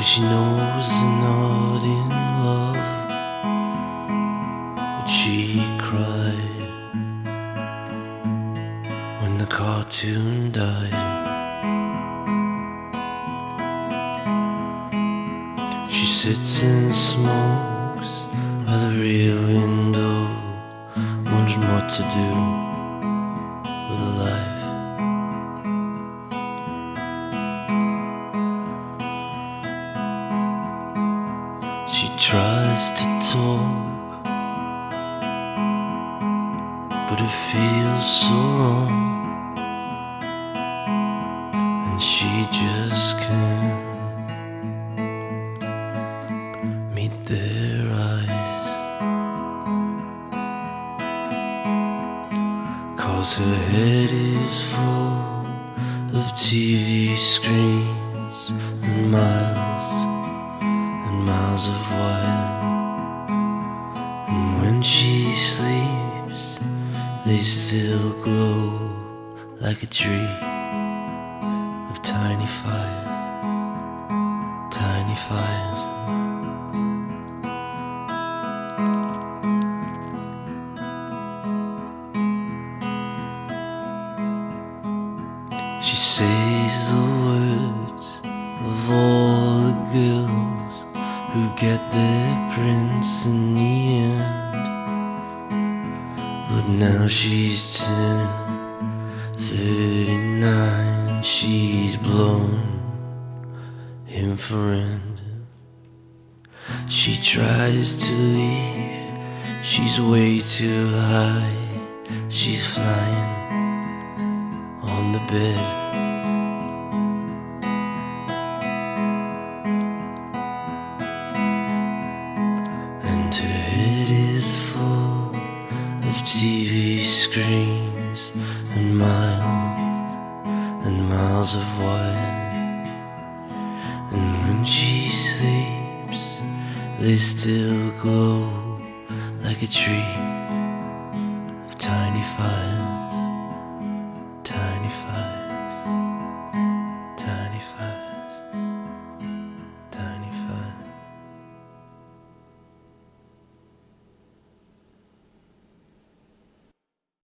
Cause she knows they're not in love. But she cried when the cartoon died. She sits and smokes by the rear window, wondering what to do tries to talk, but it feels so wrong, and she just can't meet their eyes. Cause her head is full of TV screens and miles miles of wire. And when she sleeps, they still glow like a tree of tiny fires, tiny fires. She says the words of all get their prince in the end. But now she's turning 39 and she's blown him for end. She tries to leave, she's way too high, she's flying on the bed. TV screens and miles and miles of wire. And when she sleeps, they still glow like a tree.